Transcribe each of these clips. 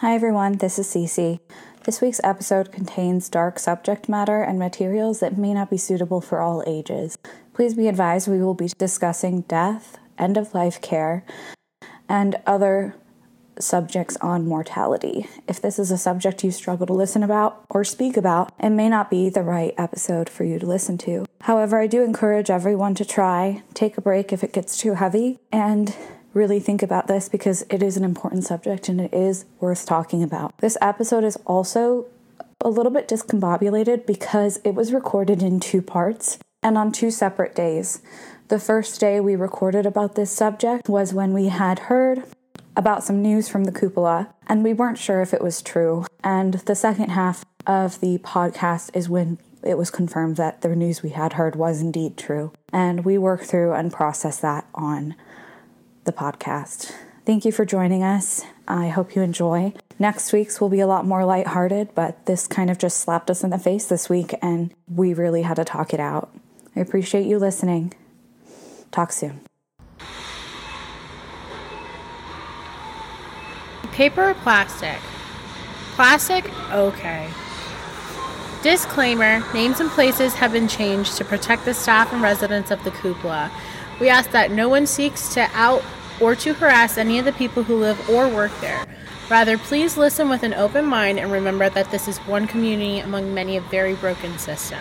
Hi everyone, this is Cece. This week's episode contains dark subject matter and materials that may not be suitable for all ages. Please be advised we will be discussing death, end of life care, and other subjects on mortality. If this is a subject you struggle to listen about or speak about, it may not be the right episode for you to listen to. However, I do encourage everyone to try, take a break if it gets too heavy, and really think about this because it is an important subject and it is worth talking about. This episode is also a little bit discombobulated because it was recorded in two parts and on two separate days. The first day we recorded about this subject was when we had heard about some news from the cupola and we weren't sure if it was true. And the second half of the podcast is when it was confirmed that the news we had heard was indeed true. And we worked through and processed that on the podcast. Thank you for joining us. I hope you enjoy. Next week's will be a lot more lighthearted, but this kind of just slapped us in the face this week and we really had to talk it out. I appreciate you listening. Talk soon. Paper or plastic? Plastic? Okay. Disclaimer Names and places have been changed to protect the staff and residents of the cupola. We ask that no one seeks to out or to harass any of the people who live or work there. Rather, please listen with an open mind and remember that this is one community among many a very broken system.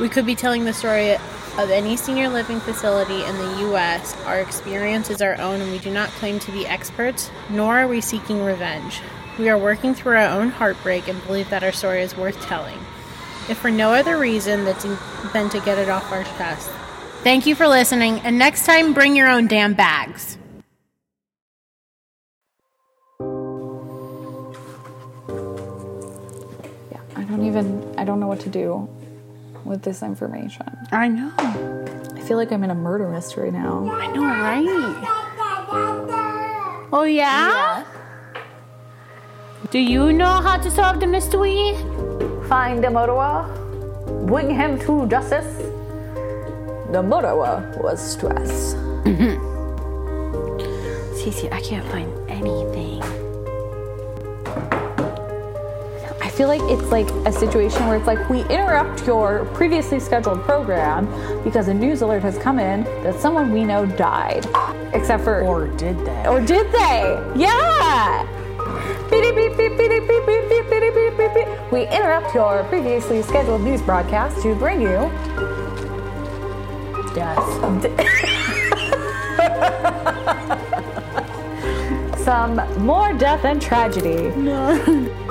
We could be telling the story of any senior living facility in the U.S. Our experience is our own, and we do not claim to be experts, nor are we seeking revenge. We are working through our own heartbreak and believe that our story is worth telling, if for no other reason than to get it off our chest. Thank you for listening, and next time, bring your own damn bags. What to do with this information. I know. I feel like I'm in a murder mystery now. I know, right? Oh, yeah? Do you know how to solve the mystery? Find the murderer, bring him to justice. The murderer was stress. Cece, I can't find anything. feel like it's like a situation where it's like we interrupt your previously scheduled program because a news alert has come in that someone we know died. Except for. Or did they? Or did they? Yeah! We interrupt your previously scheduled news broadcast to bring you. Death. Some more death and tragedy. No.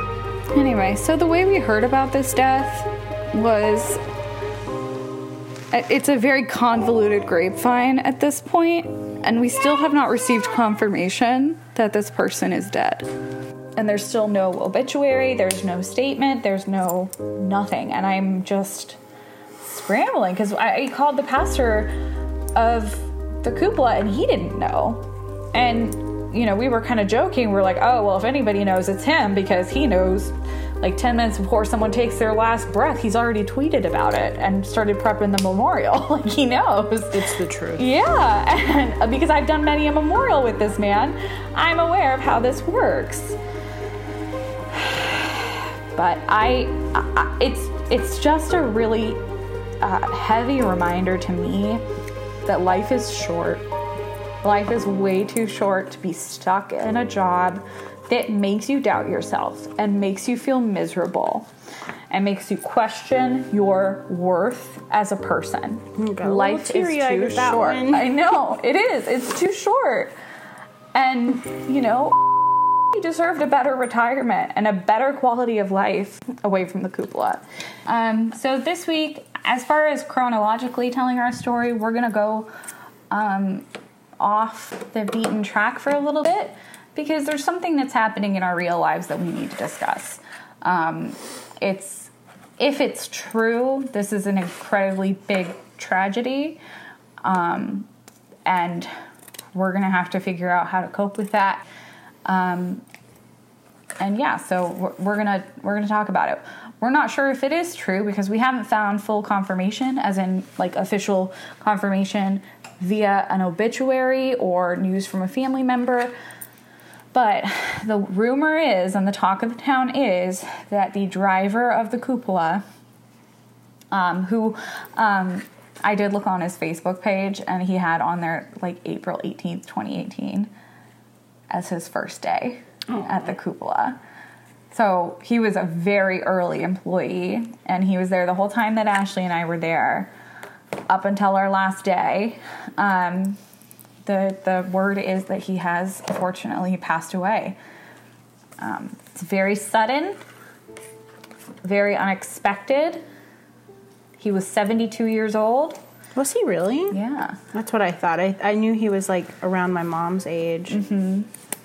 Anyway, so the way we heard about this death was uh, it's a very convoluted grapevine at this point, and we still have not received confirmation that this person is dead. And there's still no obituary, there's no statement, there's no nothing. And I'm just scrambling because I I called the pastor of the cupola and he didn't know. And, you know, we were kind of joking. We're like, oh, well, if anybody knows, it's him because he knows like 10 minutes before someone takes their last breath, he's already tweeted about it and started prepping the memorial. like, he knows. It's the truth. Yeah, and uh, because I've done many a memorial with this man, I'm aware of how this works. But I, I it's it's just a really uh, heavy reminder to me that life is short. Life is way too short to be stuck in a job that makes you doubt yourself and makes you feel miserable and makes you question your worth as a person. Life is too short. one. I know, it is. It's too short. And, you know, you deserved a better retirement and a better quality of life away from the cupola. Um, so this week, as far as chronologically telling our story, we're gonna go um, off the beaten track for a little bit because there's something that's happening in our real lives that we need to discuss. Um, it's if it's true, this is an incredibly big tragedy, um, and we're gonna have to figure out how to cope with that. Um, and yeah, so we're, we're gonna we're gonna talk about it. We're not sure if it is true because we haven't found full confirmation, as in like official confirmation via an obituary or news from a family member. But the rumor is, and the talk of the town is, that the driver of the cupola, um, who um, I did look on his Facebook page, and he had on there like April 18th, 2018, as his first day at the cupola. So he was a very early employee, and he was there the whole time that Ashley and I were there, up until our last day. Um, the the word is that he has unfortunately passed away. Um, it's very sudden, very unexpected. He was 72 years old. Was he really? Yeah. That's what I thought. I, I knew he was like around my mom's age.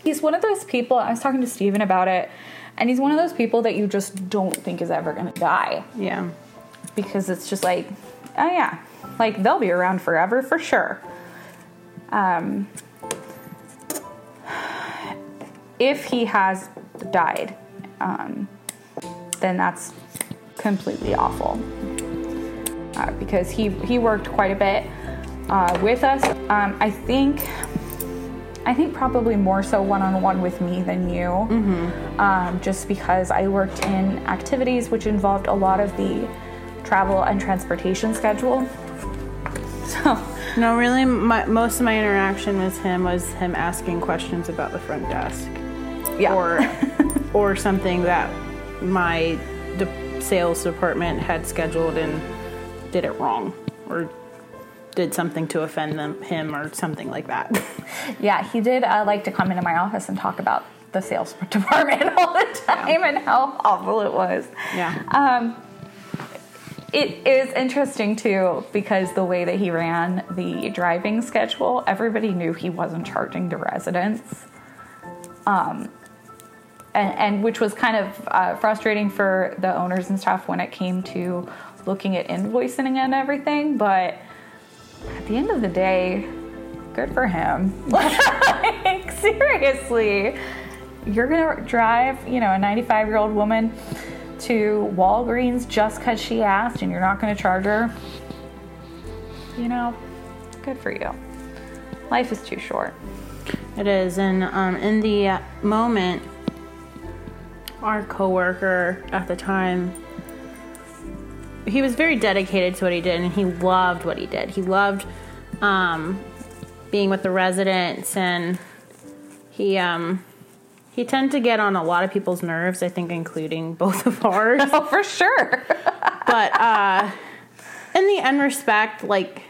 He's one of those people, I was talking to Steven about it, and he's one of those people that you just don't think is ever going to die. Yeah. Because it's just like, oh yeah, like they'll be around forever for sure. Um, if he has died, um, then that's completely awful. Uh, because he, he worked quite a bit uh, with us. Um, I think I think probably more so one on one with me than you, um, just because I worked in activities which involved a lot of the travel and transportation schedule. So, No, really, my, most of my interaction with him was him asking questions about the front desk. yeah. Or, or something that my de- sales department had scheduled and did it wrong. Or did something to offend them, him or something like that. yeah, he did uh, like to come into my office and talk about the sales department all the time and how awful it was. yeah. Um, it is interesting too because the way that he ran the driving schedule, everybody knew he wasn't charging the residents. Um, and, and which was kind of uh, frustrating for the owners and stuff when it came to looking at invoicing and everything. But at the end of the day, good for him. like, seriously, you're gonna drive, you know, a 95 year old woman to Walgreens just because she asked and you're not gonna charge her. You know, good for you. Life is too short. It is, and um, in the moment, our coworker at the time, he was very dedicated to what he did, and he loved what he did. He loved um, being with the residents, and he um, he tended to get on a lot of people's nerves. I think, including both of ours. Oh, for sure. but uh in the end respect like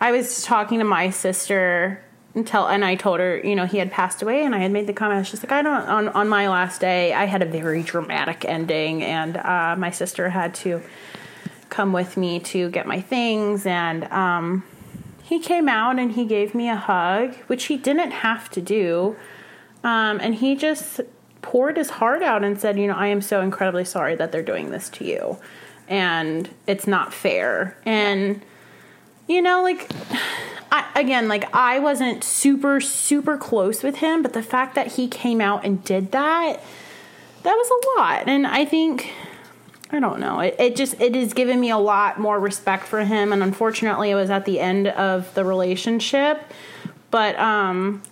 i was talking to my sister until and i told her you know he had passed away and i had made the comment she's like i don't on, on my last day i had a very dramatic ending and uh, my sister had to come with me to get my things and um, he came out and he gave me a hug which he didn't have to do um, and he just poured his heart out and said, You know, I am so incredibly sorry that they're doing this to you. And it's not fair. And, you know, like, I, again, like, I wasn't super, super close with him, but the fact that he came out and did that, that was a lot. And I think. I don't know. It, it just it has given me a lot more respect for him, and unfortunately, it was at the end of the relationship. But um,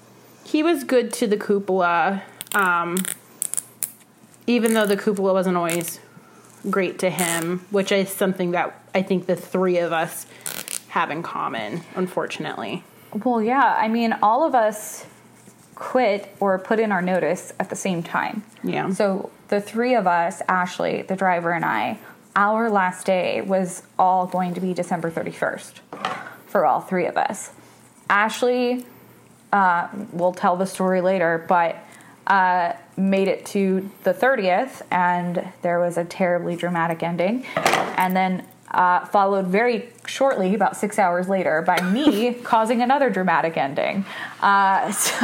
he was good to the cupola, um, even though the cupola wasn't always great to him, which is something that I think the three of us have in common, unfortunately. Well, yeah. I mean, all of us quit or put in our notice at the same time. Yeah. So the three of us, Ashley, the driver, and I, our last day was all going to be December 31st for all three of us. Ashley, uh, we'll tell the story later, but uh, made it to the 30th, and there was a terribly dramatic ending. And then uh, followed very shortly, about six hours later, by me causing another dramatic ending. Uh, so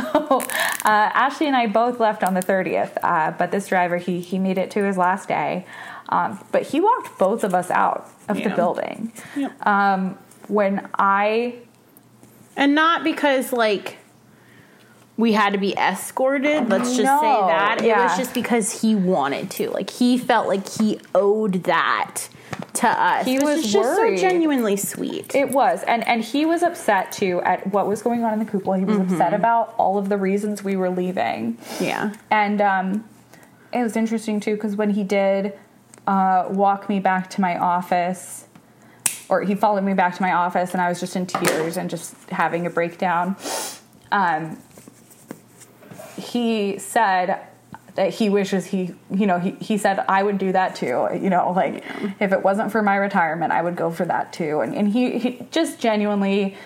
uh, Ashley and I both left on the 30th, uh, but this driver, he, he made it to his last day. Um, but he walked both of us out of the building. Yep. Um, when I And not because like we had to be escorted, let's just say No, that. It was just because he wanted to. Like he felt like he owed that to us. He was just worried. so genuinely sweet. It was, and and he was upset too at what was going on in the cupola. He was upset about all of the reasons we were leaving, yeah. and um, it was interesting too because when he did uh, walk me back to my office, or he followed me back to my office, and I was just in tears and just having a breakdown. Um, he said that he wishes he you know he, he said i would do that too. You know like if it wasn't for my retirement i would go for that too. And, and he, he just genuinely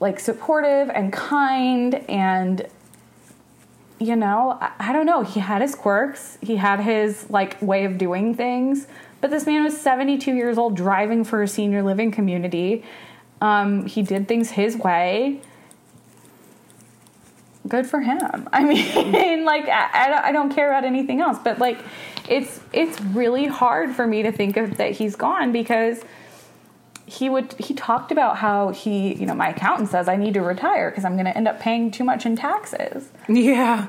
like supportive and kind and you know I, I don't know. He had his quirks. He had his like way of doing things. But this man was 72 years old driving for a senior living community. Um, he did things his way good for him. I mean, like I, I don't- care about anything else, but like it's it's really hard for me to think of that he's gone because he would he talked about how he you know my accountant says I need to retire because I'm going to end up paying too much in taxes. Yeah.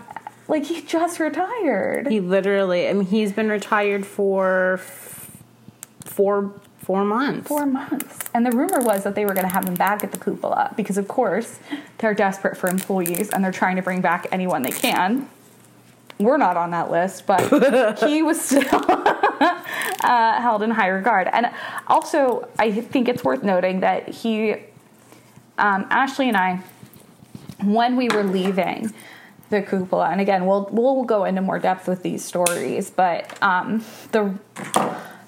Like he just retired. He literally, I mean, he's been retired for f- four four months. Four months. And the rumor was that they were going to have him back at the cupola because, of course, they're desperate for employees and they're trying to bring back anyone they can. We're not on that list, but he was still uh, held in high regard. And also, I think it's worth noting that he, um, Ashley and I, when we were leaving the cupola, and again, we'll we'll go into more depth with these stories, but um, the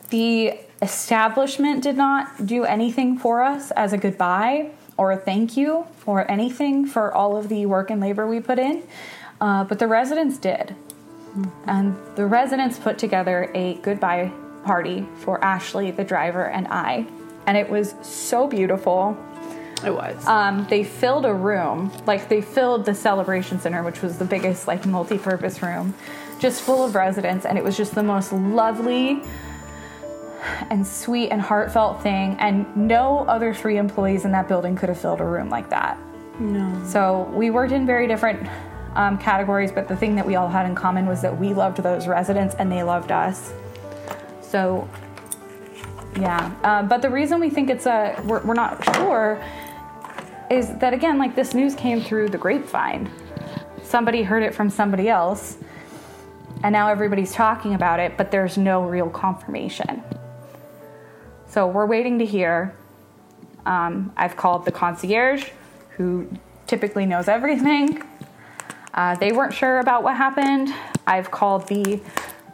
the establishment did not do anything for us as a goodbye or a thank you or anything for all of the work and labor we put in, uh, but the residents did. And the residents put together a goodbye party for Ashley, the driver, and I. And it was so beautiful. It was. Um, they filled a room, like they filled the celebration center, which was the biggest, like, multi purpose room, just full of residents. And it was just the most lovely and sweet and heartfelt thing. And no other three employees in that building could have filled a room like that. no. So we worked in very different um, categories, but the thing that we all had in common was that we loved those residents and they loved us. So, yeah. Um, but the reason we think it's a, we're, we're not sure is that again, like this news came through the grapevine. Somebody heard it from somebody else, and now everybody's talking about it, but there's no real confirmation. So we're waiting to hear. Um, I've called the concierge, who typically knows everything. Uh, they weren't sure about what happened. I've called the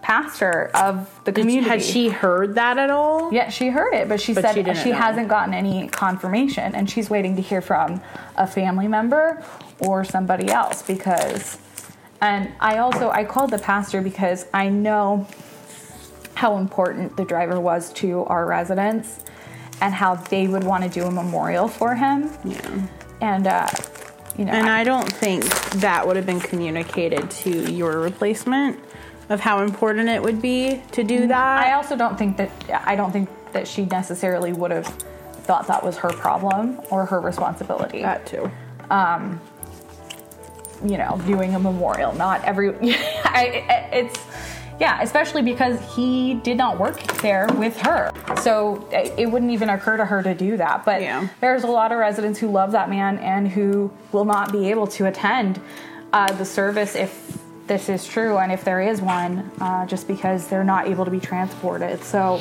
pastor of the community. had she heard that at all? Yeah, she heard it, but she But said she she, hasn't gotten any confirmation, and she's waiting to hear from a family member or somebody else because. And I also I called the pastor because I know how important the driver was to our residents, and how they would want to do a memorial for him. Yeah. And uh, you know, And I- I don't think that would have been communicated to your replacement of how important it would be to do that. I also don't think that I don't think that she necessarily would have thought that was her problem or her responsibility. that too. Um, you know, doing a memorial. Not every, I, it's, yeah, especially because he did not work there with her. So it it wouldn't even occur to her to do that. But Yeah. there's a lot of residents who love that man and who will not be able to attend uh, the service if this is true and if there is one, uh, just because they're not able to be transported. So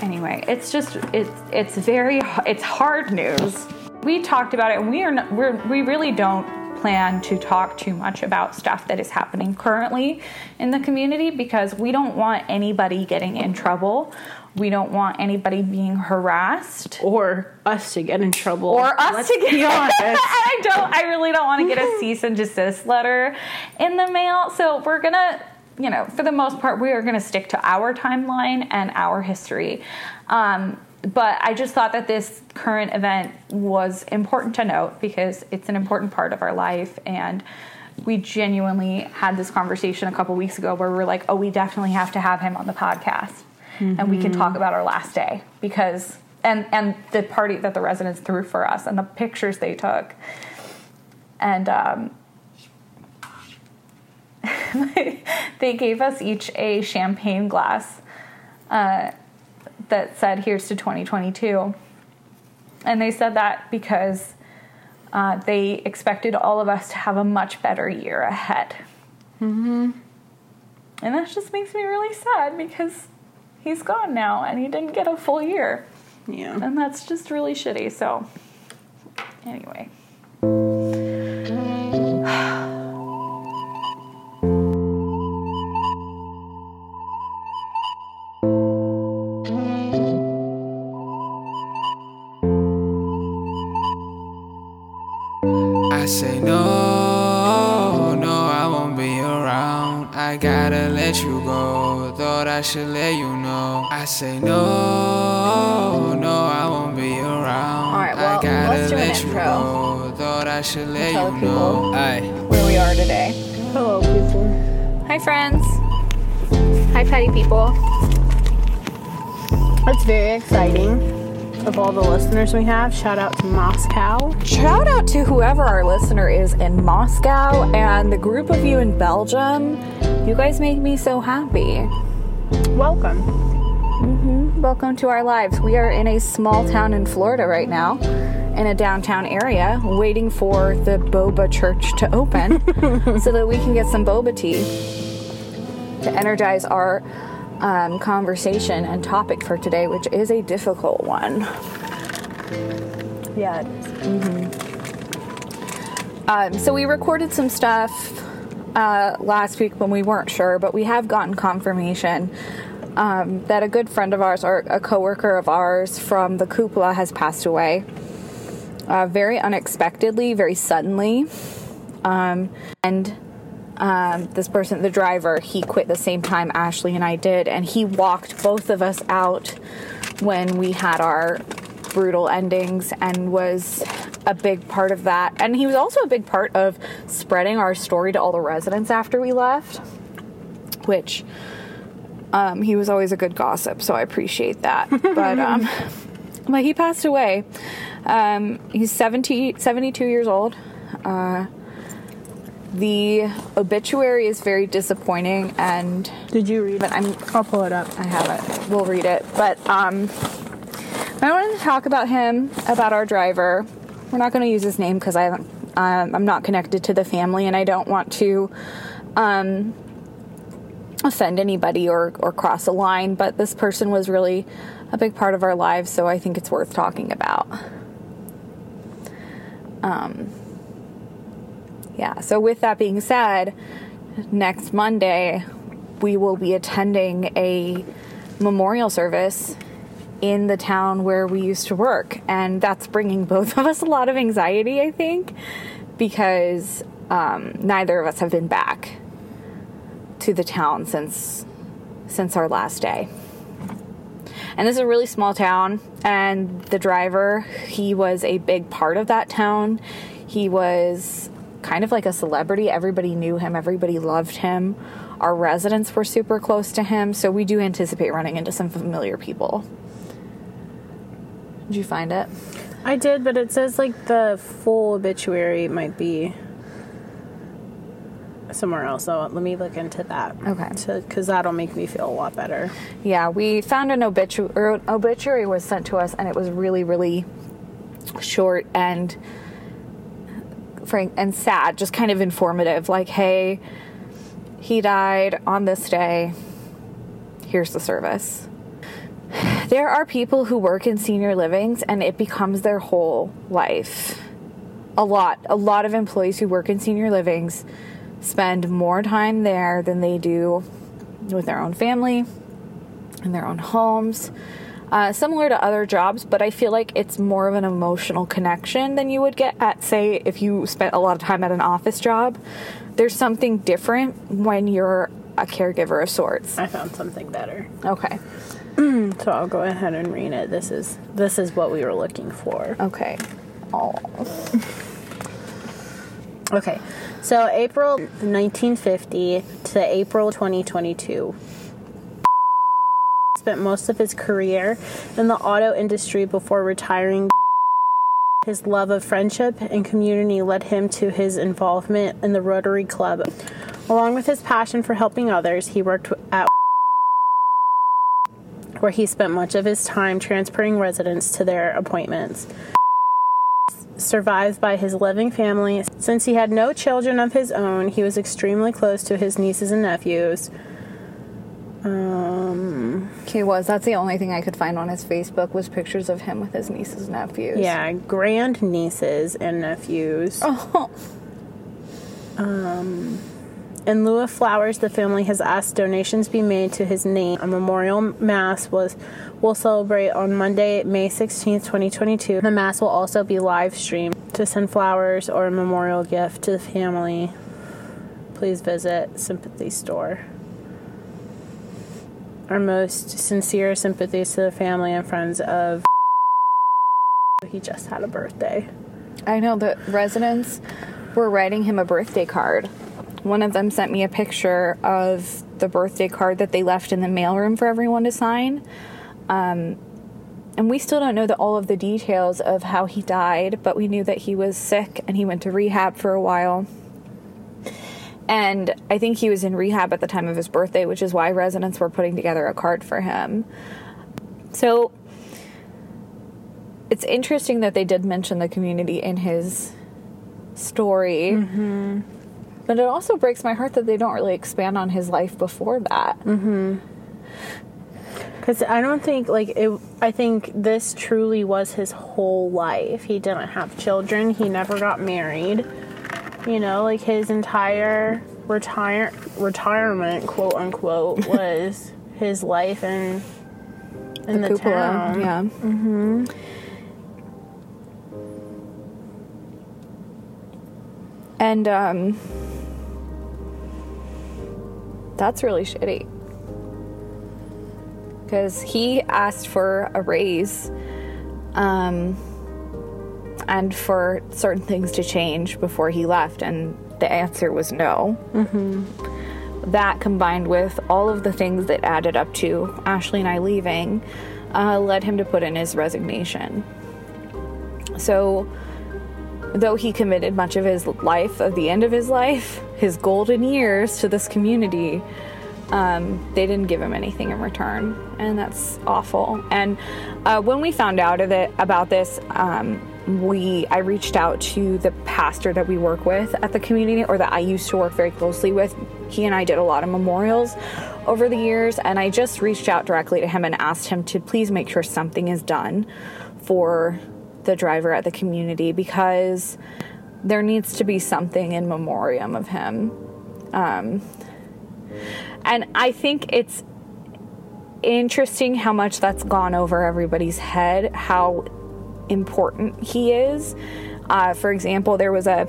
anyway, it's just it's it's very it's hard news. We talked about it, and we are not, we're we really don't plan to talk too much about stuff that is happening currently in the community because we don't want anybody getting in trouble. We don't want anybody being harassed Or us to get in trouble. or us Let's to get be honest. I don't I really don't want to get a cease and desist letter in the mail. So we're gonna you know, for the most part, we are going to stick to our timeline and our history. Um, but I just thought that this current event was important to note because it's an important part of our life. And we genuinely had this conversation a couple weeks ago where we are like, oh, we definitely have to have him on the podcast. And we can talk about our last day because, and, and the party that the residents threw for us and the pictures they took. And, um, they gave us each a champagne glass uh, that said, "Here's to 2022," and they said that because uh, they expected all of us to have a much better year ahead. Mm-hmm. And that just makes me really sad because he's gone now and he didn't get a full year. Yeah. And that's just really shitty. So, anyway. I should let you know. I say no, no, I won't be around. Alright, well, I gotta let's do an let you intro. go. Thought I should let Tell you the people. know. Aye. Where we are today. Hello, people. Hi, friends. Hi, petty people. It's very exciting. Of all the listeners we have, shout out to Moscow. Shout out to whoever our listener is in Moscow and the group of you in Belgium. You guys make me so happy. Welcome. Welcome to our lives. We are in a small town in Florida right now, in a downtown area, waiting for the boba church to open so that we can get some boba tea to energize our um, conversation and topic for today, which is a difficult one. Yeah. Um, so we recorded some stuff uh, last week when we weren't sure, but we have gotten confirmation um, that a good friend of ours, or a coworker of ours from the cupola, has passed away. Uh, very unexpectedly, very suddenly, um, and um, this person, the driver, he quit the same time Ashley and I did, and he walked both of us out when we had our brutal endings and was a big part of that. And he was also a big part of spreading our story to all the residents after we left, which um, he was always a good gossip, so I appreciate that. but um, but he passed away. Um, he's 70, 72 years old. Uh, the obituary is very disappointing, and Did you read but it? I'm I'll pull it up. I have it. We'll read it. But um, I wanted to talk about him, about our driver. We're not going to use his name because I um, I'm not connected to the family, and I don't want to um, offend anybody or or cross a line. But this person was really a big part of our lives, so I think it's worth talking about. Um, yeah. So with that being said, next Monday we will be attending a memorial service in the town where we used to work. And that's bringing both of us a lot of anxiety, I think, because um, neither of us have been back to the town since since our last day. And this is a really small town, and the driver, he was a big part of that town. He was kind of like a celebrity. Everybody knew him, everybody loved him. Our residents were super close to him, so we do anticipate running into some familiar people. Did you find it? I did, but it says like the full obituary might be somewhere else. So let me look into that. Okay. Because that'll make me feel a lot better. Yeah, we found an obituary, er, an obituary was sent to us, and it was really, really short and frank and sad, just kind of informative. Like, hey, he died on this day. Here's the service. There are people who work in senior livings, and it becomes their whole life. A lot, a lot of employees who work in senior livings spend more time there than they do with their own family in their own homes. Uh, similar to other jobs, but I feel like it's more of an emotional connection than you would get at, say, if you spent a lot of time at an office job. There's something different when you're a caregiver of sorts. I found something better. Okay. So I'll go ahead and read it. This is this is what we were looking for. Okay. Oh. Okay. So April 1950 to April 2022. Spent most of his career in the auto industry before retiring. His love of friendship and community led him to his involvement in the Rotary Club. Along with his passion for helping others, he worked at where he spent much of his time transferring residents to their appointments. Survived by his loving family. Since he had no children of his own, he was extremely close to his nieces and nephews. Um, He was. That's the only thing I could find on his Facebook was pictures of him with his nieces and nephews. yeah, grand nieces and nephews. Oh. In lieu of flowers, the family has asked donations be made to his name. A memorial mass was will celebrate on Monday, May 16th, 2022. The mass will also be live streamed. To send flowers or a memorial gift to the family, please visit Sympathy Store. Our most sincere sympathies to the family and friends of he just had a birthday. I know the residents were writing him a birthday card. One of them sent me a picture of the birthday card that they left in the mailroom for everyone to sign. Um, and we still don't know the, all of the details of how he died, but we knew that he was sick and he went to rehab for a while. And I think he was in rehab at the time of his birthday, which is why residents were putting together a card for him. So it's interesting that they did mention the community in his story. But it also breaks my heart that they don't really expand on his life before that. Because I don't think, like, it, I think this truly was his whole life. He didn't have children, he never got married. You know, like, his entire retire retirement, quote unquote, was his life in, in the, town. Yeah. Mm-hmm. And um, that's really shitty. Because he asked for a raise um, and for certain things to change before he left, and the answer was no. That combined with all of the things that added up to Ashley and I leaving uh, led him to put in his resignation. So, though he committed much of his life, of the end of his life, his golden years to this community, um, they didn't give him anything in return, and that's awful. And uh, when we found out it about this, um, we I reached out to the pastor that we work with at the community, or that I used to work very closely with. He and I did a lot of memorials over the years, and I just reached out directly to him and asked him to please make sure something is done for the driver at the community because there needs to be something in memoriam of him. Um, and I think it's interesting how much that's gone over everybody's head, how important he is. Uh, for example, there was a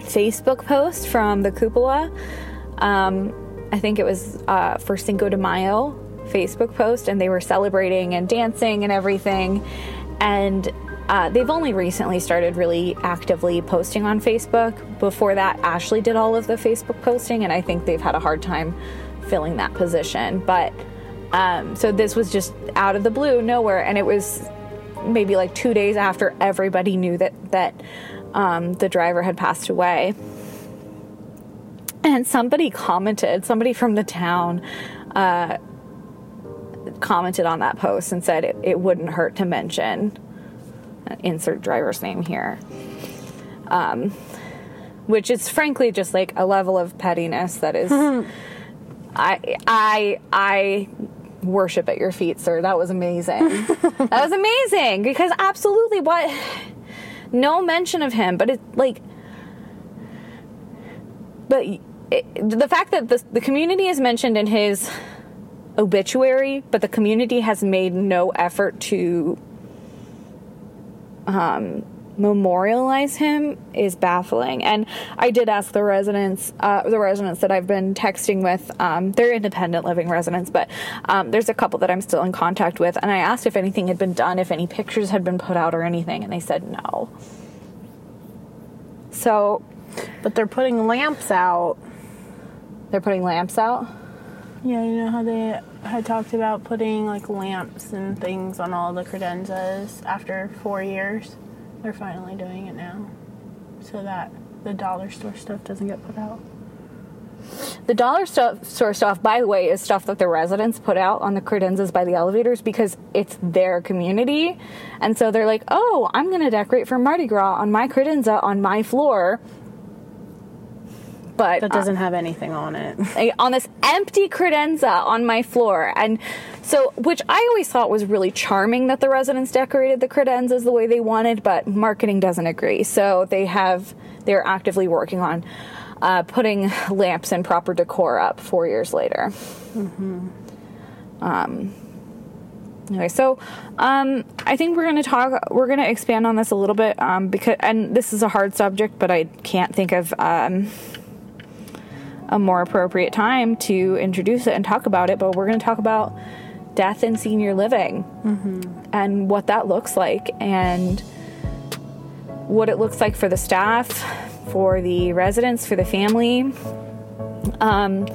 Facebook post from the cupola. Um, I think it was uh, for Cinco de Mayo Facebook post, and they were celebrating and dancing and everything. And uh, they've only recently started really actively posting on Facebook. Before that, Ashley did all of the Facebook posting, and I think they've had a hard time filling that position. But um, so this was just out of the blue, nowhere, and it was maybe like two days after everybody knew that that um, the driver had passed away. And somebody commented, somebody from the town uh, commented on that post and said it, it wouldn't hurt to mention insert driver's name here. Um, which is frankly just like a level of pettiness that is I I I worship at your feet, sir. That was amazing. that was amazing because absolutely what no mention of him, but it like but it, the fact that the, the community is mentioned in his obituary, but the community has made no effort to um, memorialize him is baffling. And I did ask the residents, uh, the residents that I've been texting with, um, they're independent living residents, but um, there's a couple that I'm still in contact with, and I asked if anything had been done, if any pictures had been put out or anything, and they said no. So But they're putting lamps out. they're putting lamps out. Yeah, you know how they had talked about putting like lamps and things on all the credenzas after four years? They're finally doing it now. So that the dollar store stuff doesn't get put out. The dollar store stuff, by the way, is stuff that the residents put out on the credenzas by the elevators because it's their community. And so they're like, oh, I'm going to decorate for Mardi Gras on my credenza on my floor. But That doesn't have anything on it. uh, on this empty credenza on my floor. And so, which I always thought was really charming that the residents decorated the credenzas the way they wanted, but marketing doesn't agree. So they have, they're actively working on uh, putting lamps and proper decor up four years later. Um, anyway, so um, I think we're going to talk, we're going to expand on this a little bit um, because, and this is a hard subject, but I can't think of um, a more appropriate time to introduce it and talk about it. But we're going to talk about death and senior living and what that looks like and what it looks like for the staff, for the residents, for the family. Um,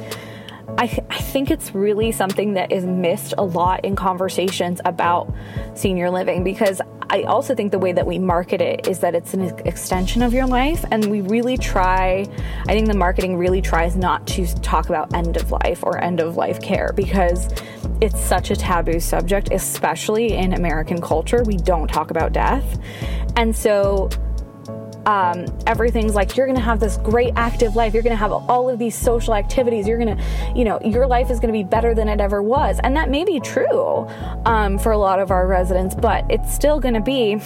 I, th- I think it's really something that is missed a lot in conversations about senior living because I also think the way that we market it is that it's an ex- extension of your life. And we really try, I think the marketing really tries not to talk about end of life or end of life care because it's such a taboo subject, especially in American culture. We don't talk about death. And so um, everything's like you're gonna have this great active life. You're gonna have all of these social activities. You're gonna you know your life is gonna be better than it ever was. And that may be true um, for a lot of our residents but it's still gonna be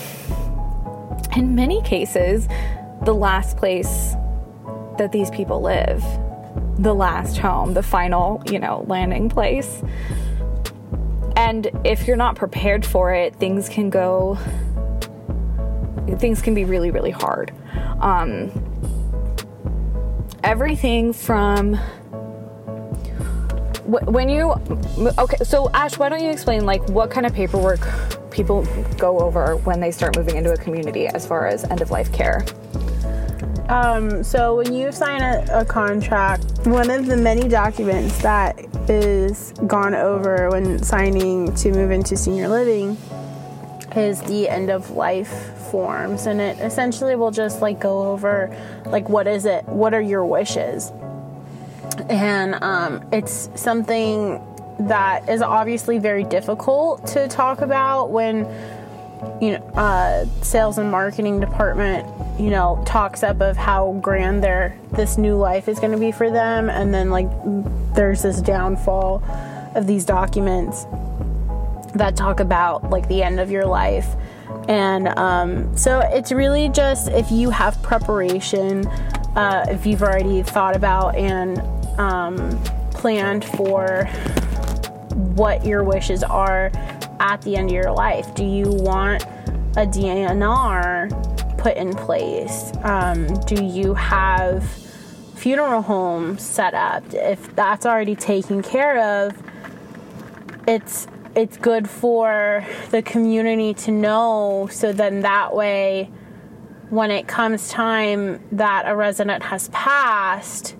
in many cases the last place that these people live. The last home the final you know landing place. And if you're not prepared for it things can go things can be really really hard. Um, everything from wh- when you okay so ash why don't you explain like what kind of paperwork people go over when they start moving into a community as far as end of life care? Um, so when you sign a, a contract, one of the many documents that is gone over when signing to move into senior living is the end of life forms and it essentially will just like go over like what is it? What are your wishes? And um, it's something that is obviously very difficult to talk about when you know uh, sales and marketing department you know talks up of how grand their this new life is going to be for them and then like there's this downfall of these documents that talk about like the end of your life. And um, so it's really just if you have preparation uh, if you've already thought about and um, planned for what your wishes are at the end of your life do you want a dnr put in place? Um, do you have funeral home set up? If that's already taken care of it's it's good for the community to know so then that way when it comes time that a resident has passed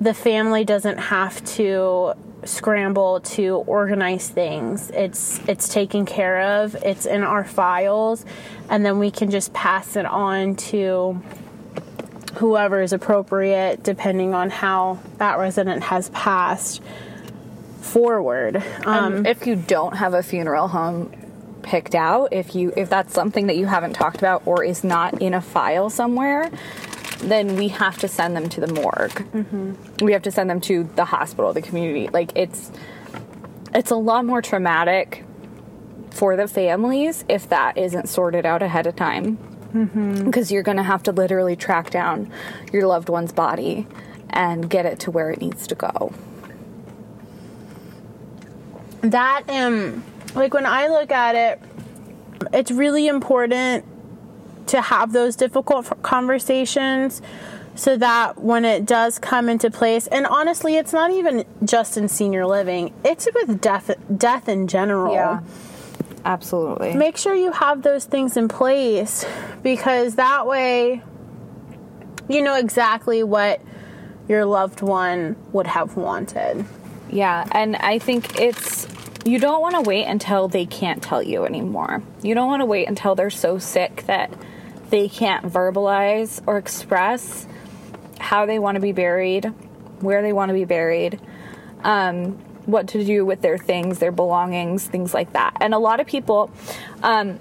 the family doesn't have to scramble to organize things. It's it's taken care of it's in our files and then we can just pass it on to whoever is appropriate depending on how that resident has passed forward. Um, um, if you don't have a funeral home picked out if you if that's something that you haven't talked about or is not in a file somewhere then we have to send them to the morgue. We have to send them to the hospital the community. Like it's it's a lot more traumatic for the families if that isn't sorted out ahead of time. Because you're going to have to literally track down your loved one's body and get it to where it needs to go that um like when i look at it it's really important to have those difficult conversations so that when it does come into place and honestly it's not even just in senior living it's with death death in general. Yeah. Absolutely. Make sure you have those things in place because that way you know exactly what your loved one would have wanted. Yeah, and I think it's you don't want to wait until they can't tell you anymore. You don't want to wait until they're so sick that they can't verbalize or express how they want to be buried where they want to be buried, um, what to do with their things, their belongings, things like that. And a lot of people, um,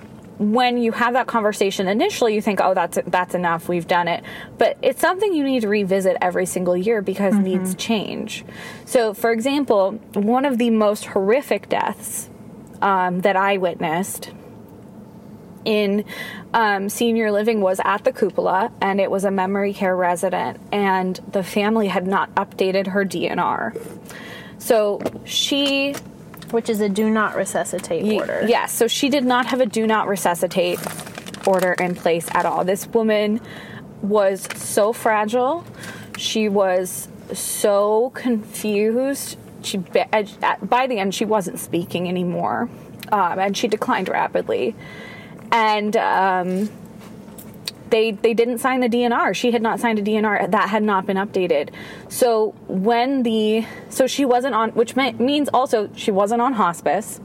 when you have that conversation initially, you think, "Oh, that's that's enough. We've done it." But it's something you need to revisit every single year because needs change. So, for example, one of the most horrific deaths um, that I witnessed in um, senior living was at the cupola and it was a memory care resident and the family had not updated her DNR. So she Which is a do not resuscitate Ye- order. Yes, so she did not have a do not resuscitate order in place at all. This woman was so fragile. She was so confused. She ba- at- at- by the end she wasn't speaking anymore, um, and she declined rapidly. And um, they they didn't sign the DNR. She had not signed a DNR that had not been updated. So when the so she wasn't on, which meant, means also she wasn't on hospice.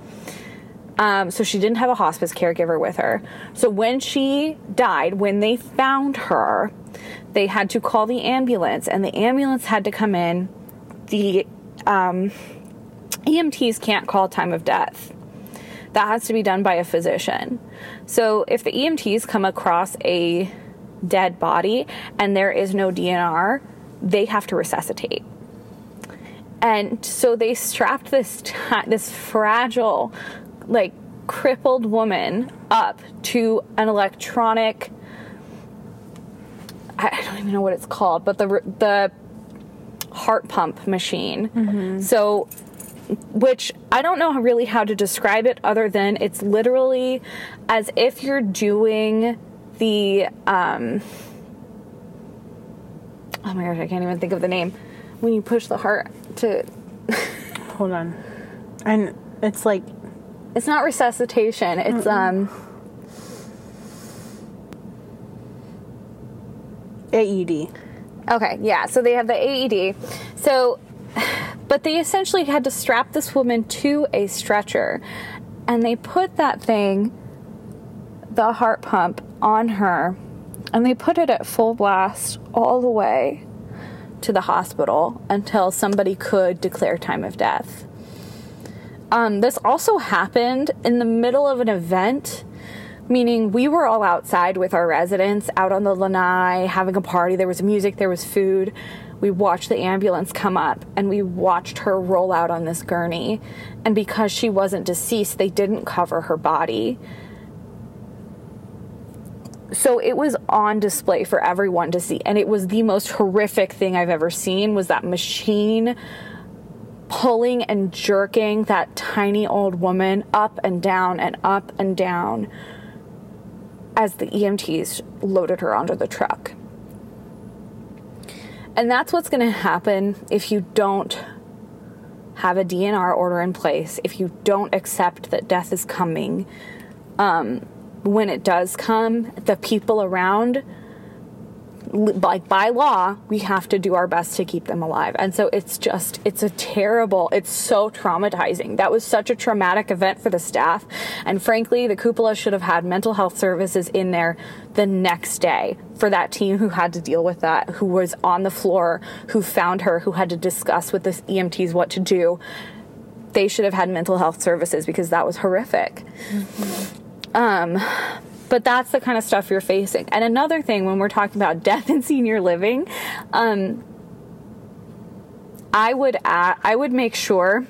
Um, so she didn't have a hospice caregiver with her. So when she died, when they found her, they had to call the ambulance, and the ambulance had to come in. The um, EMTs can't call time of death. That has to be done by a physician. So if the EMTs come across a dead body and there is no DNR, they have to resuscitate. And so they strapped this ti this fragile, like crippled woman up to an electronic. I I don't even know what it's called, but the the heart pump machine. Mm-hmm. So which I don't know really how to describe it other than it's literally as if you're doing the um oh my gosh I can't even think of the name when you push the heart to Hold on. And it's like it's not resuscitation it's um AED. Okay, yeah. So they have the AED. So, but they essentially had to strap this woman to a stretcher, and they put that thing, the heart pump, on her, and they put it at full blast all the way to the hospital until somebody could declare time of death. Um, this also happened in the middle of an event, meaning we were all outside with our residents out on the lanai having a party. There was music, there was food. We watched the ambulance come up and we watched her roll out on this gurney. And because she wasn't deceased, they didn't cover her body. So it was on display for everyone to see and it was the most horrific thing I've ever seen was that machine pulling and jerking that tiny old woman up and down and up and down as the EMTs loaded her onto the truck. And that's what's going to happen if you don't have a DNR order in place, if you don't accept that death is coming. Um, when it does come, the people around like by law we have to do our best to keep them alive. And so it's just it's a terrible it's so traumatizing. That was such a traumatic event for the staff. And frankly the cupola should have had mental health services in there the next day for that team who had to deal with that who was on the floor who found her who had to discuss with the EMTs what to do. They should have had mental health services because that was horrific. Um but that's the kind of stuff you're facing. And another thing, when we're talking about death in senior living, um, I would add, I would make sure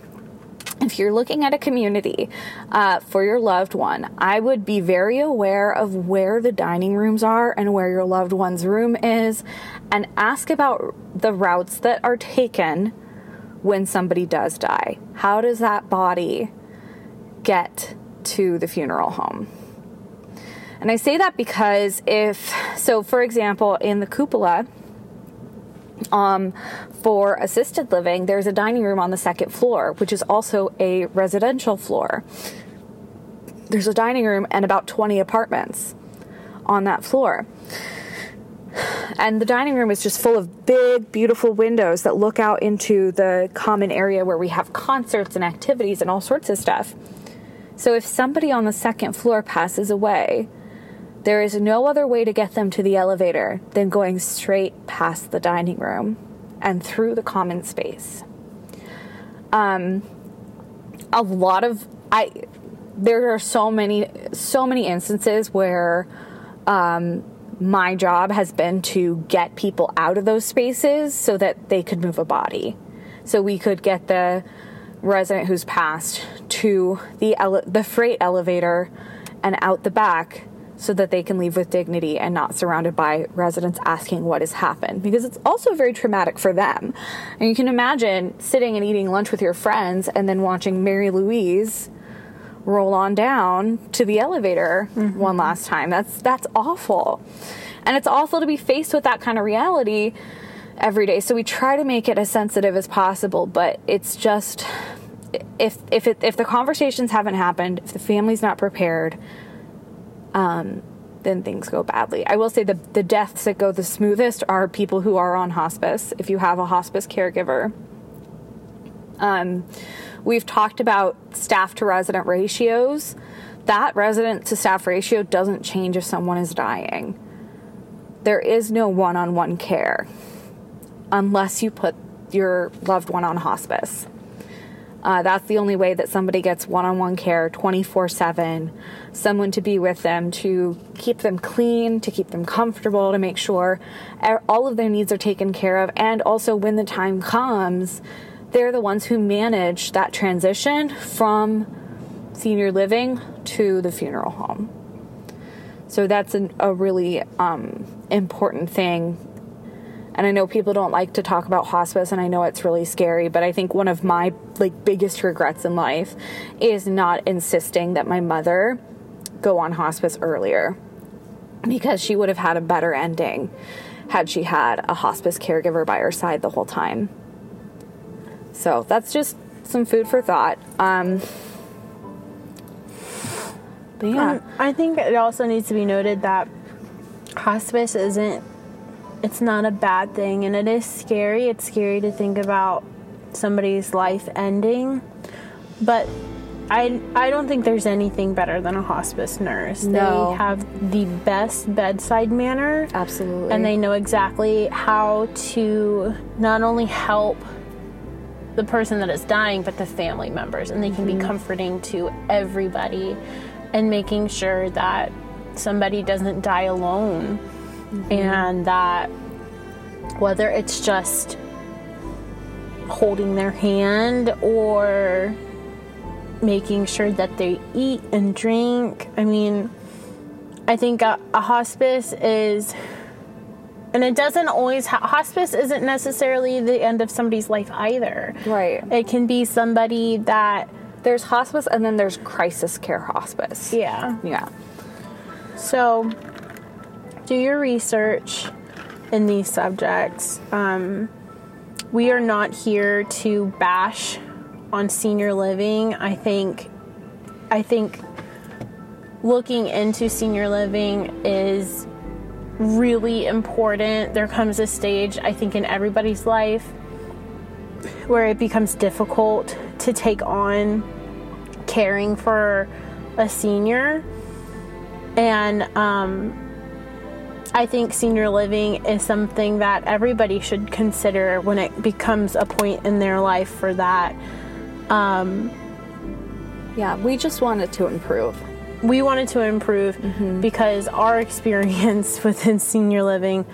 if you're looking at a community uh, for your loved one, I would be very aware of where the dining rooms are and where your loved one's room is, and ask about the routes that are taken when somebody does die. How does that body get to the funeral home? And I say that because if, so for example, in the cupola, um, for assisted living, there's a dining room on the second floor, which is also a residential floor. There's a dining room and about 20 apartments on that floor. And the dining room is just full of big, beautiful windows that look out into the common area where we have concerts and activities and all sorts of stuff. So if somebody on the second floor passes away, there is no other way to get them to the elevator than going straight past the dining room. and through the common space. Um, a lot of I there are so many so many instances where um, my job has been to get people out of those spaces so that they could move a body. So we could get the resident who's passed to the ele- the freight elevator and out the back so that they can leave with dignity and not surrounded by residents asking what has happened because it's also very traumatic for them. And you can imagine sitting and eating lunch with your friends and then watching Mary Louise roll on down to the elevator mm-hmm. one last time. That's that's awful. And it's awful to be faced with that kind of reality every day. So we try to make it as sensitive as possible, but it's just if if it, if the conversations haven't happened, if the family's not prepared, um, then things go badly. I will say the the deaths that go the smoothest are people who are on hospice. If you have a hospice caregiver, um, we've talked about staff to resident ratios. That resident to staff ratio doesn't change if someone is dying. There is no one on one care unless you put your loved one on hospice. Uh, that's the only way that somebody gets one on one care 24 7, someone to be with them, to keep them clean, to keep them comfortable, to make sure all of their needs are taken care of. And also, when the time comes, they're the ones who manage that transition from senior living to the funeral home. So that's an, a really um, important thing and I know people don't like to talk about hospice and I know it's really scary, but I think one of my like biggest regrets in life is not insisting that my mother go on hospice earlier because she would have had a better ending had she had a hospice caregiver by her side the whole time. So that's just some food for thought. Um, but yeah. Um, I think it also needs to be noted that hospice isn't it's not a bad thing and it is scary. It's scary to think about somebody's life ending. But I I don't think there's anything better than a hospice nurse. No. They have the best bedside manner. Absolutely. And they know exactly how to not only help the person that is dying but the family members and they can mm-hmm. be comforting to everybody and making sure that somebody doesn't die alone mm-hmm. and that whether it's just holding their hand or making sure that they eat and drink. I mean, I think a, a hospice is, and it doesn't always, ha- hospice isn't necessarily the end of somebody's life either. Right. It can be somebody that. There's hospice and then there's crisis care hospice. Yeah. Yeah. So, do your research in these subjects. Um, we are not here to bash on senior living. I think, I think looking into senior living is really important. There comes a stage, I think, in everybody's life where it becomes difficult to take on caring for a senior. And um, I think senior living is something that everybody should consider when it becomes a point in their life for that. Um, yeah, we just wanted to improve. We wanted to improve mm-hmm. because our experience within senior living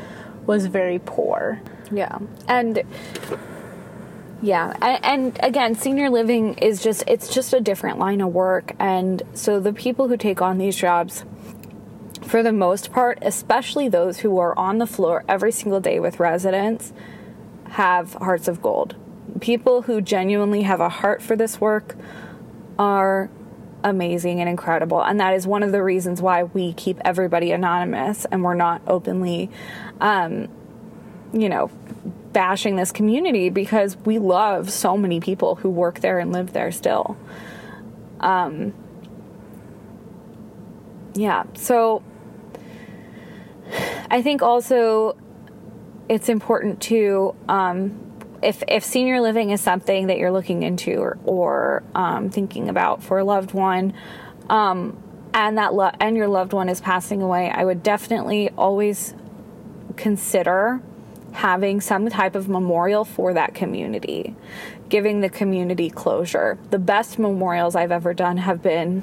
was very poor. Yeah. And yeah, and again, senior living is just it's just a different line of work and so the people who take on these jobs for the most part, especially those who are on the floor every single day with residents, have hearts of gold. People who genuinely have a heart for this work are amazing and incredible. And that is one of the reasons why we keep everybody anonymous and we're not openly, um, you know, bashing this community because we love so many people who work there and live there still. Um, yeah, so I think also it's important to um, if if senior living is something that you're looking into or, or um, thinking about for a loved one, um, and that lo- and your loved one is passing away, I would definitely always consider having some type of memorial for that community, giving the community closure. The best memorials I've ever done have been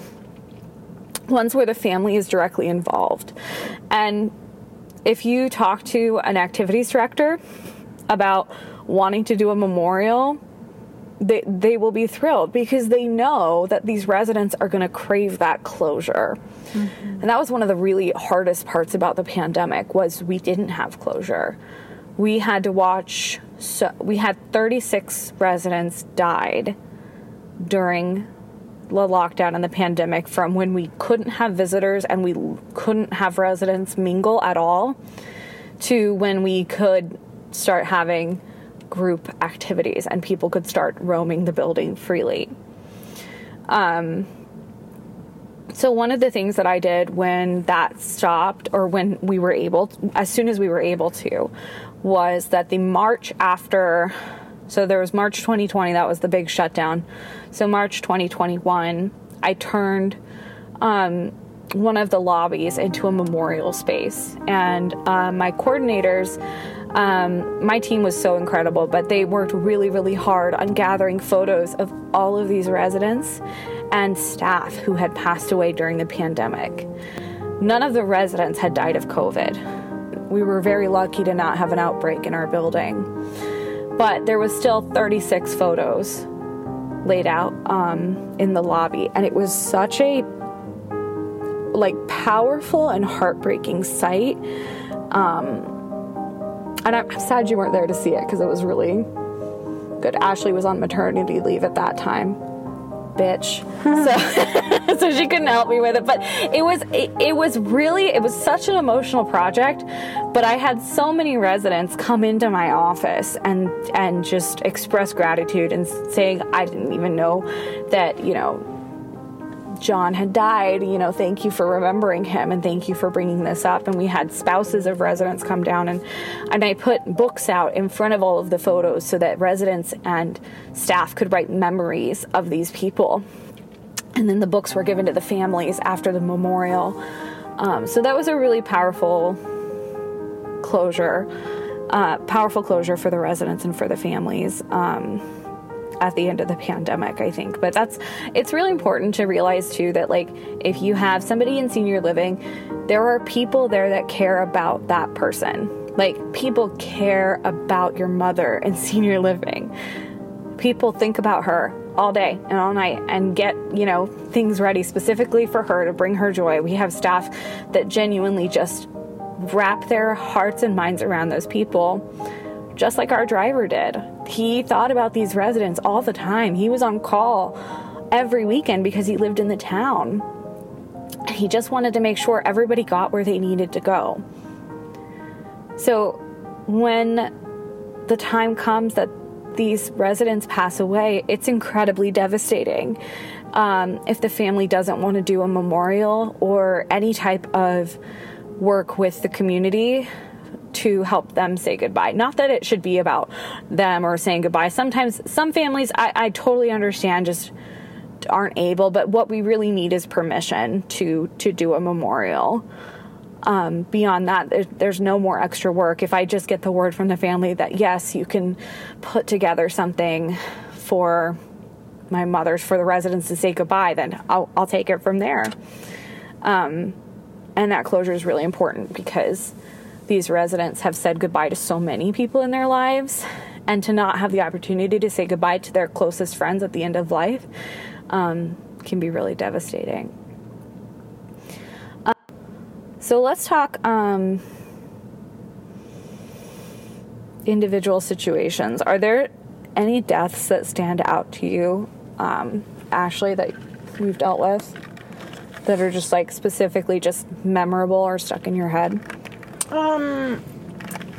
ones where the family is directly involved. And if you talk to an activities director about wanting to do a memorial, they, they will be thrilled because they know that these residents are going to crave that closure. Mm-hmm. And that was one of the really hardest parts about the pandemic was we didn't have closure. We had to watch so we had 36 residents died during the lockdown and the pandemic from when we couldn't have visitors and we couldn't have residents mingle at all to when we could start having group activities and people could start roaming the building freely. Um, so one of the things that I did when that stopped or when we were able to, as soon as we were able to was that the March after so there was March 2020 that was the big shutdown. So March 2021 I turned um, one of the lobbies into a memorial space and uh, my coordinators um, my team was so incredible, but they worked really, really hard on gathering photos of all of these residents and staff who had passed away during the pandemic. None of the residents had died of COVID. We were very lucky to not have an outbreak in our building. But there was still 36 photos laid out um, in the lobby, and it was such a like powerful and heartbreaking sight. Um, and I'm sad you weren't there to see it because it was really good. Ashley was on maternity leave at that time. Bitch. Hmm. so, so she couldn't help me with it. But it was it, it was really it was such an emotional project. But I had so many residents come into my office and and just express gratitude and saying I didn't even know that, you know, John had died, you know, thank you for remembering him and thank you for bringing this up. And we had spouses of residents come down and, and I put books out in front of all of the photos so that residents and staff could write memories of these people. And then the books were given to the families after the memorial. Um, so that was a really powerful closure, uh, powerful closure for the residents and for the families. Um, at the end of the pandemic, I think. But that's it's really important to realize too that like if you have somebody in senior living, there are people there that care about that person. Like people care about your mother in senior living. People think about her all day and all night and get, you know, things ready specifically for her to bring her joy. We have staff that genuinely just wrap their hearts and minds around those people just like our driver did. He thought about these residents all the time. He was on call every weekend because he lived in the town. He just wanted to make sure everybody got where they needed to go. So when the time comes that these residents pass away, it's incredibly devastating. Um, if the family doesn't want to do a memorial or any type of work with the community, to help them say goodbye. Not that it should be about them or saying goodbye. Sometimes some families, I, I totally understand, just aren't able. But what we really need is permission to to do a memorial. Um, beyond that, there's no more extra work. If I just get the word from the family that yes, you can put together something for my mother's for the residents to say goodbye, then I'll, I'll take it from there. Um, and that closure is really important because these residents have said goodbye to so many people in their lives, and to not have the opportunity to say goodbye to their closest friends at the end of life um, can be really devastating. Uh, so let's talk um, individual situations. Are there any deaths that stand out to you, um, Ashley, that you've dealt with that are just like specifically just memorable or stuck in your head? Um,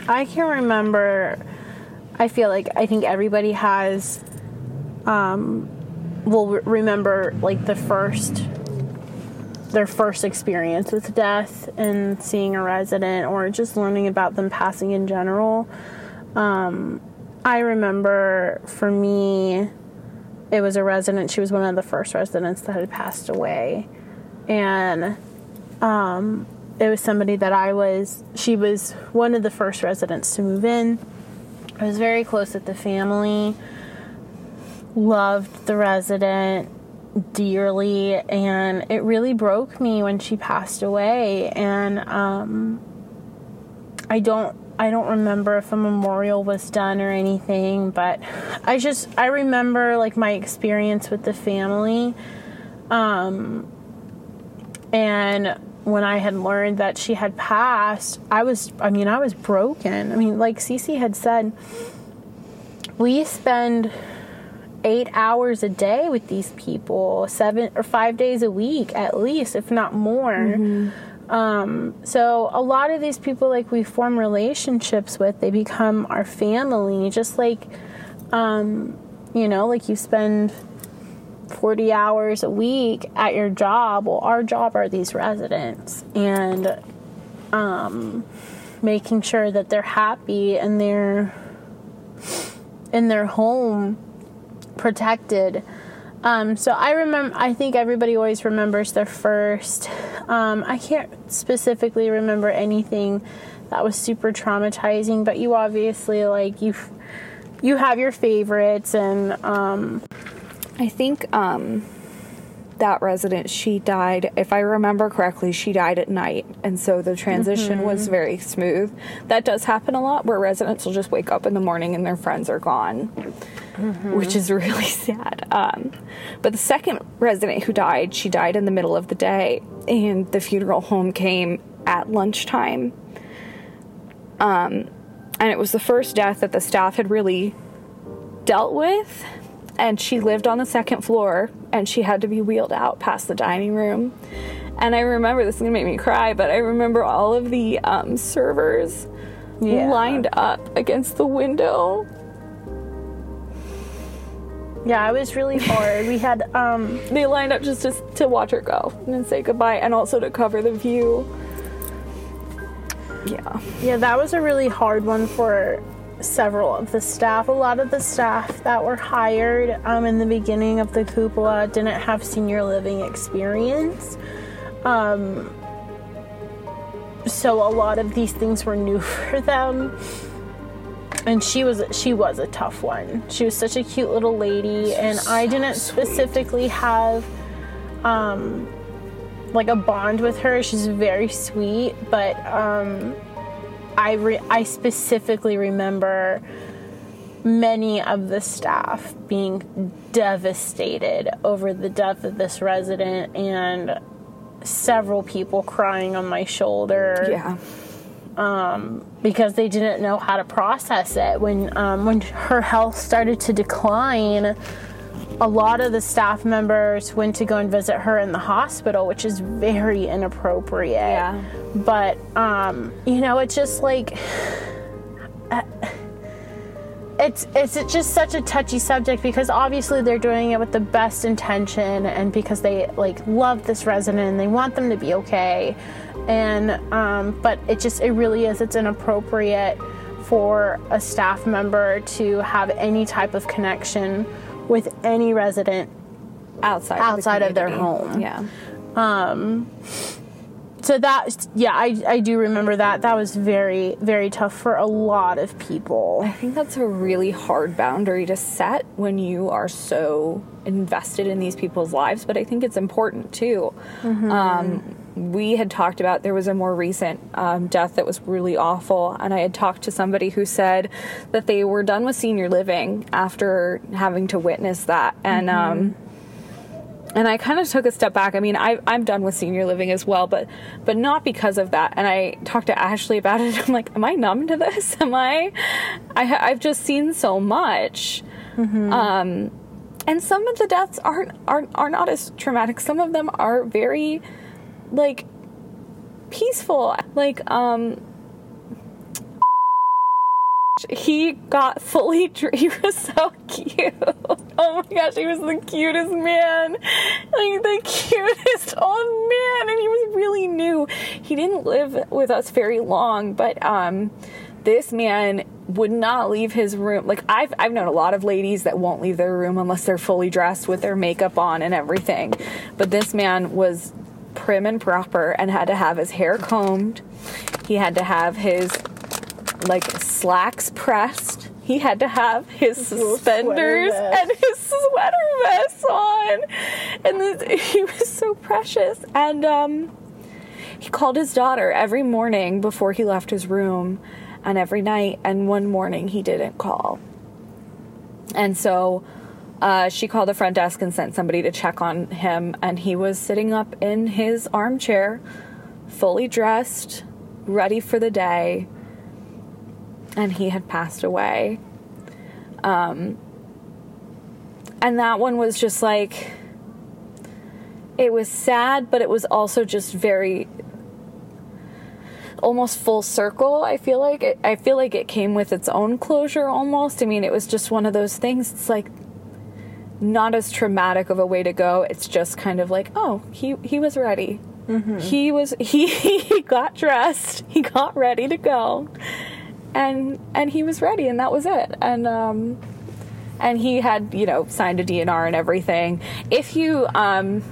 I can remember. I feel like I think everybody has. Um, will re- remember like the first their first experience with death and seeing a resident or just learning about them passing in general. Um, I remember for me, it was a resident. She was one of the first residents that had passed away, and um, it was somebody that I was, she was one of the first residents to move in. I was very close with the family, loved the resident dearly, and it really broke me when she passed away. And um, I don't I don't remember if a memorial was done or anything, but I just I remember like my experience with the family. Um and when I had learned that she had passed, I was I mean, I was broken. I mean, like CC had said, we spend 8 hours a day with these people, 7 or 5 days a week at least, if not more. Mm-hmm um, so a lot of these people, like we form relationships with, they become our family. Just like, um, you know, like you spend 40 hours a week at your job. Well, our job are these residents, and um, making sure that they're happy and they're in their home, protected. Um, so I remember. I think everybody always remembers their first um, I can't specifically remember anything that was super traumatizing, but you obviously like you you have your favorites, and um, I think um, that resident she died. If I remember correctly, she died at night, and so the transition mm-hmm. was very smooth. That does happen a lot, where residents will just wake up in the morning and their friends are gone. Mm-hmm. which is really sad. Um, but the second resident who died, she died in the middle of the day, and the funeral home came at lunchtime. Um, and it was the first death that the staff had really dealt with. And she lived on the second floor, and she had to be wheeled out past the dining room. And I remember this is gonna make me cry, but I remember all of the um, servers yeah. lined up against the window yeah, it was really hard. we had um they lined up just to, to watch her go and say goodbye and also to cover the view. Yeah. Yeah, that was a really hard one for several of the staff. A lot of the staff that were hired um, in the beginning of the cupola didn't have senior living experience. Um, so a lot of these things were new for them and she was she was a tough one. She was such a cute little lady, and I didn't specifically have um, like a bond with her. She's very sweet, but um, I re- I specifically remember many of the staff being devastated over the death of this resident and several people crying on my shoulder. Yeah um, because they didn't know how to process it. When um, when her health started to decline, a lot of the staff members went to go and visit her in the hospital, which is very inappropriate. Yeah. But um, you know, it's just like. Uh, it's it's just such a touchy subject because obviously they're doing it with the best intention and because they like love this resident and they want them to be okay and um, but it just it really is it's inappropriate for a staff member to have any type of connection with any resident outside outside of, of their home. Yeah. Um so that yeah I, I do remember that. That was very very tough for a lot of people. I think that's a really hard boundary to set when you are so invested in these people's lives but i think it's important too. Mm-hmm. um, we had talked about there was a more recent um, death that was really awful and i had talked to somebody who said that they were done with senior living after having to witness that and mm-hmm. um, and I kind of took a step back. I mean, I, I'm done with senior living as well, but but not because of that. And I talked to Ashley about it. I'm like, am I numb to this? Am I? I I've just seen so much. Mm-hmm. Um, and some of the deaths aren't are are not as traumatic. Some of them are very like peaceful. Like um he got fully he was so cute. Oh my gosh he was the cutest man. Like the cutest old man and he was really new. He didn't live with us very long but um this man would not leave his room. Like I've I've known a lot of ladies that won't leave their room unless they're fully dressed with their makeup on and everything. But this man was prim and proper and had to have his hair combed. He had to have his like slacks pressed. He had to have his suspenders and his sweater vest on. And this, he was so precious. And um, he called his daughter every morning before he left his room and every night. And one morning he didn't call. And so uh, she called the front desk and sent somebody to check on him. And he was sitting up in his armchair, fully dressed, ready for the day and he had passed away. Um, and that one was just like, it was sad, but it was also just very almost full circle i feel like it, i feel like it came with its own closure almost i mean it was just one of those things it's like not as traumatic of a way to go it's just kind of like oh he he was ready mm-hmm. he was he he got dressed he got ready to go and and he was ready, and that was it. And um, and he had you know signed a DNR and everything. If you um,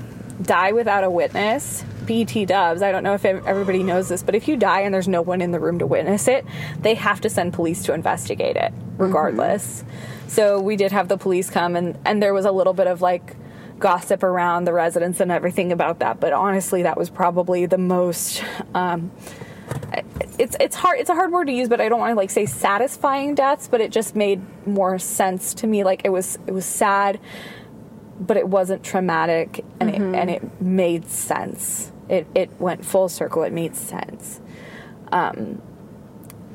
die without a witness, BT dubs. I don't know if everybody knows this, but if you die and there's no one in the room to witness it, they have to send police to investigate it, regardless. Mm-hmm. So we did have the police come, and and there was a little bit of like gossip around the residents and everything about that. But honestly, that was probably the most. Um, it's it's hard it's a hard word to use but i don't want to like say satisfying deaths but it just made more sense to me like it was it was sad but it wasn't traumatic and mm-hmm. it and it made sense it it went full circle it made sense um,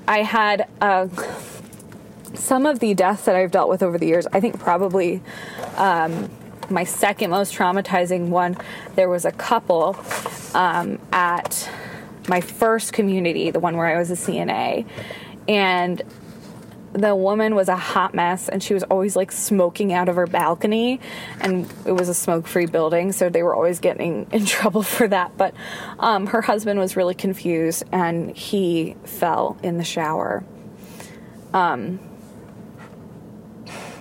i had uh, some of the deaths that i've dealt with over the years i think probably um, my second most traumatizing one there was a couple um, at my first community, the one where I was a CNA, and the woman was a hot mess and she was always like smoking out of her balcony and it was a smoke-free building so they were always getting in trouble for that. But um, her husband was really confused and he fell in the shower. Um,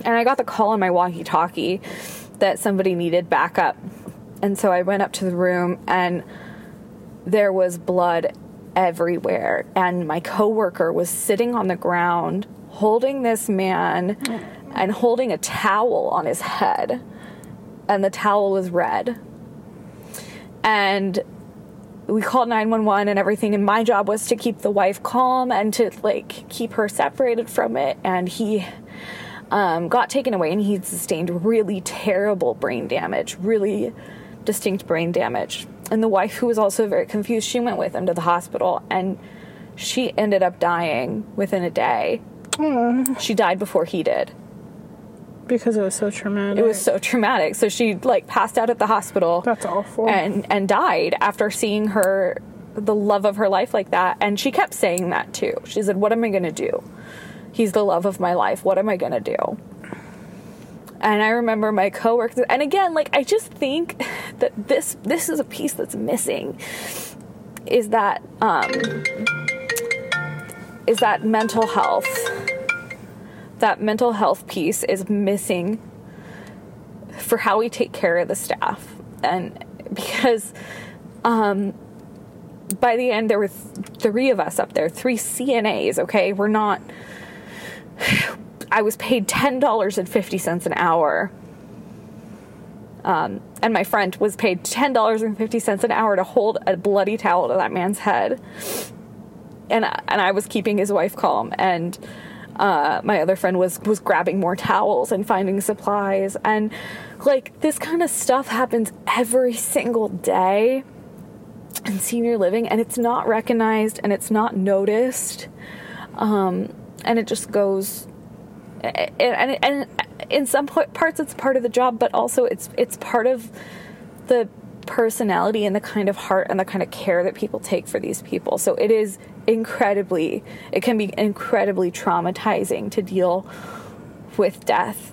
and i got the call on my walkie-talkie that somebody needed backup. And so i went up to the room and there was blood everywhere. And my coworker was sitting on the ground holding this man and holding a towel on his head. And the towel was red. And we called 911 and everything. And my job was to keep the wife calm and to like keep her separated from it. And he um, got taken away and he sustained really terrible brain damage really distinct brain damage and the wife, who was also very confused, she went with him to the hospital and she ended up dying within a day. Aww. She died before he did. Because it was so traumatic. It was so traumatic. So she like passed out at the hospital. That's awful. And and died after seeing her the love of her life like that. And she kept saying that too. She said, What am I gonna do? He's the love of my life. What am I gonna do? and I remember my coworkers and again like I just think that this this is a piece that's missing is that um is that mental health that mental health piece is missing for how we take care of the staff and because um by the end there were th- three of us up there three CNAs okay we're not I was paid $10.50 an hour. Um, and my friend was paid $10.50 an hour to hold a bloody towel to that man's head. And, and I was keeping his wife calm. And uh, my other friend was, was grabbing more towels and finding supplies. And like this kind of stuff happens every single day in senior living, and it's not recognized and it's not noticed. Um, and it just goes and, and in some parts it's part of the job, but also it's it's part of the personality and the kind of heart and the kind of care that people take for these people. So it is incredibly, it can be incredibly traumatizing to deal with death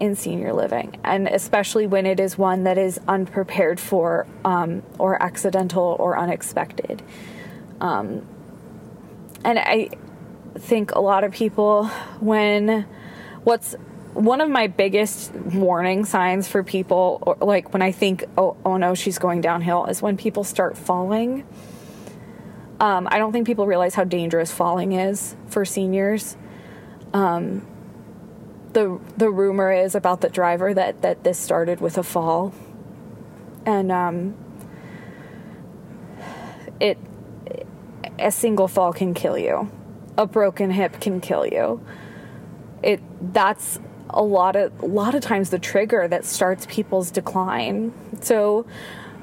in senior living, and especially when it is one that is unprepared for um, or accidental or unexpected. Um, and I, think a lot of people when what's one of my biggest warning signs for people, or like when I think, oh, oh no, she's going downhill, is when people start falling. Um, I don't think people realize how dangerous falling is for seniors. Um, the the rumor is about the driver that that this started with a fall, and um, it a single fall can kill you, a broken hip can kill you. It that's a lot of a lot of times the trigger that starts people's decline. So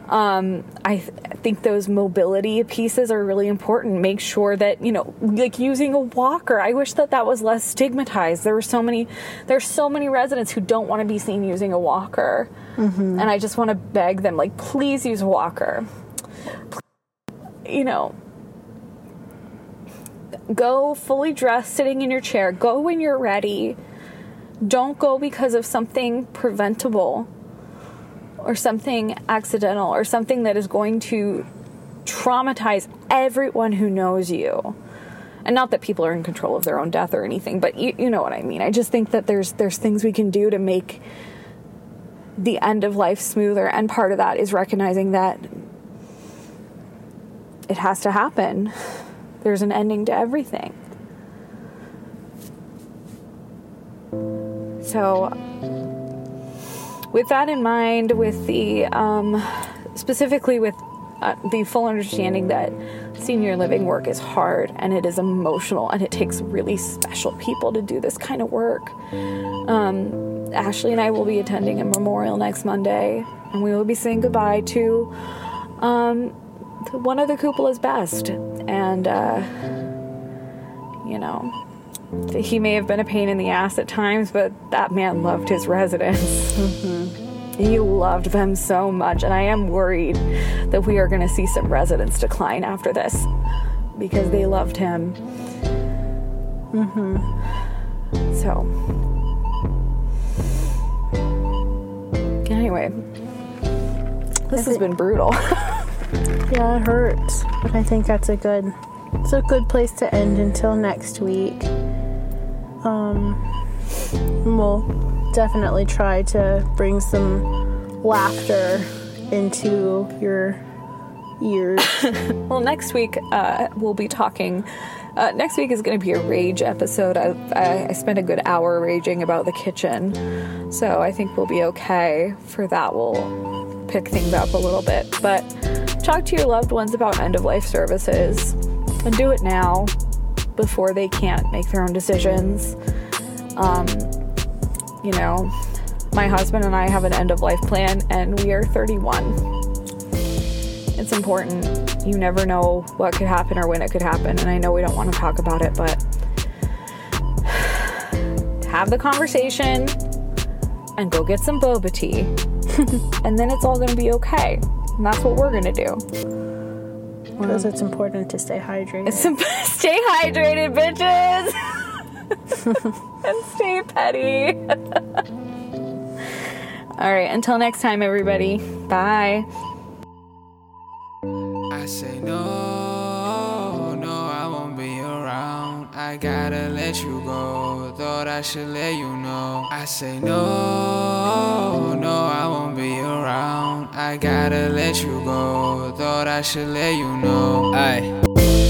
um, I th- think those mobility pieces are really important. Make sure that you know, like using a walker. I wish that that was less stigmatized. There were so many, there's so many residents who don't want to be seen using a walker, mm-hmm. and I just want to beg them, like, please use a walker. You know, go fully dressed, sitting in your chair. Go when you're ready. Don't go because of something preventable or something accidental or something that is going to traumatize everyone who knows you. And not that people are in control of their own death or anything, but you, you know what I mean. I just think that there's there's things we can do to make the end of life smoother, and part of that is recognizing that it has to happen. There's an ending to everything. So with that in mind, with the um, specifically with uh, the full understanding that senior living work is hard and it is emotional and it takes really special people to do this kind of work. Um, Ashley and I will be attending a memorial next Monday, and we will be saying goodbye to, um, to one of the cupola's best. And, uh, you know, he may have been a pain in the ass at times, but that man loved his residents. Mm-hmm. He loved them so much, and I am worried that we are going to see some residents decline after this because they loved him. Mm-hmm. So, anyway, this has been brutal. yeah, it hurts, but I think that's a good. It's a good place to end until next week. Um, we'll definitely try to bring some laughter into your ears. well, next week uh, we'll be talking. Uh, next week is going to be a rage episode. I, I, I spent a good hour raging about the kitchen, so I think we'll be okay for that. We'll pick things up a little bit, but talk to your loved ones about end of life services and do it now before they can't make their own decisions. Um, you know, my husband and I have an end of life plan, and we are 31. It's important. You never know what could happen or when it could happen, and I know we don't want to talk about it, but have the conversation and go get some boba tea, and then it's all going to be okay. And that's what we're going to do. Because it's important to stay hydrated. It's stay hydrated, bitches! and stay petty. All right, until next time, everybody. Bye. I say no, I gotta let you go. Thought I should let you know. I say no, no, I won't be around. I gotta let you go. Thought I should let you know. Aye.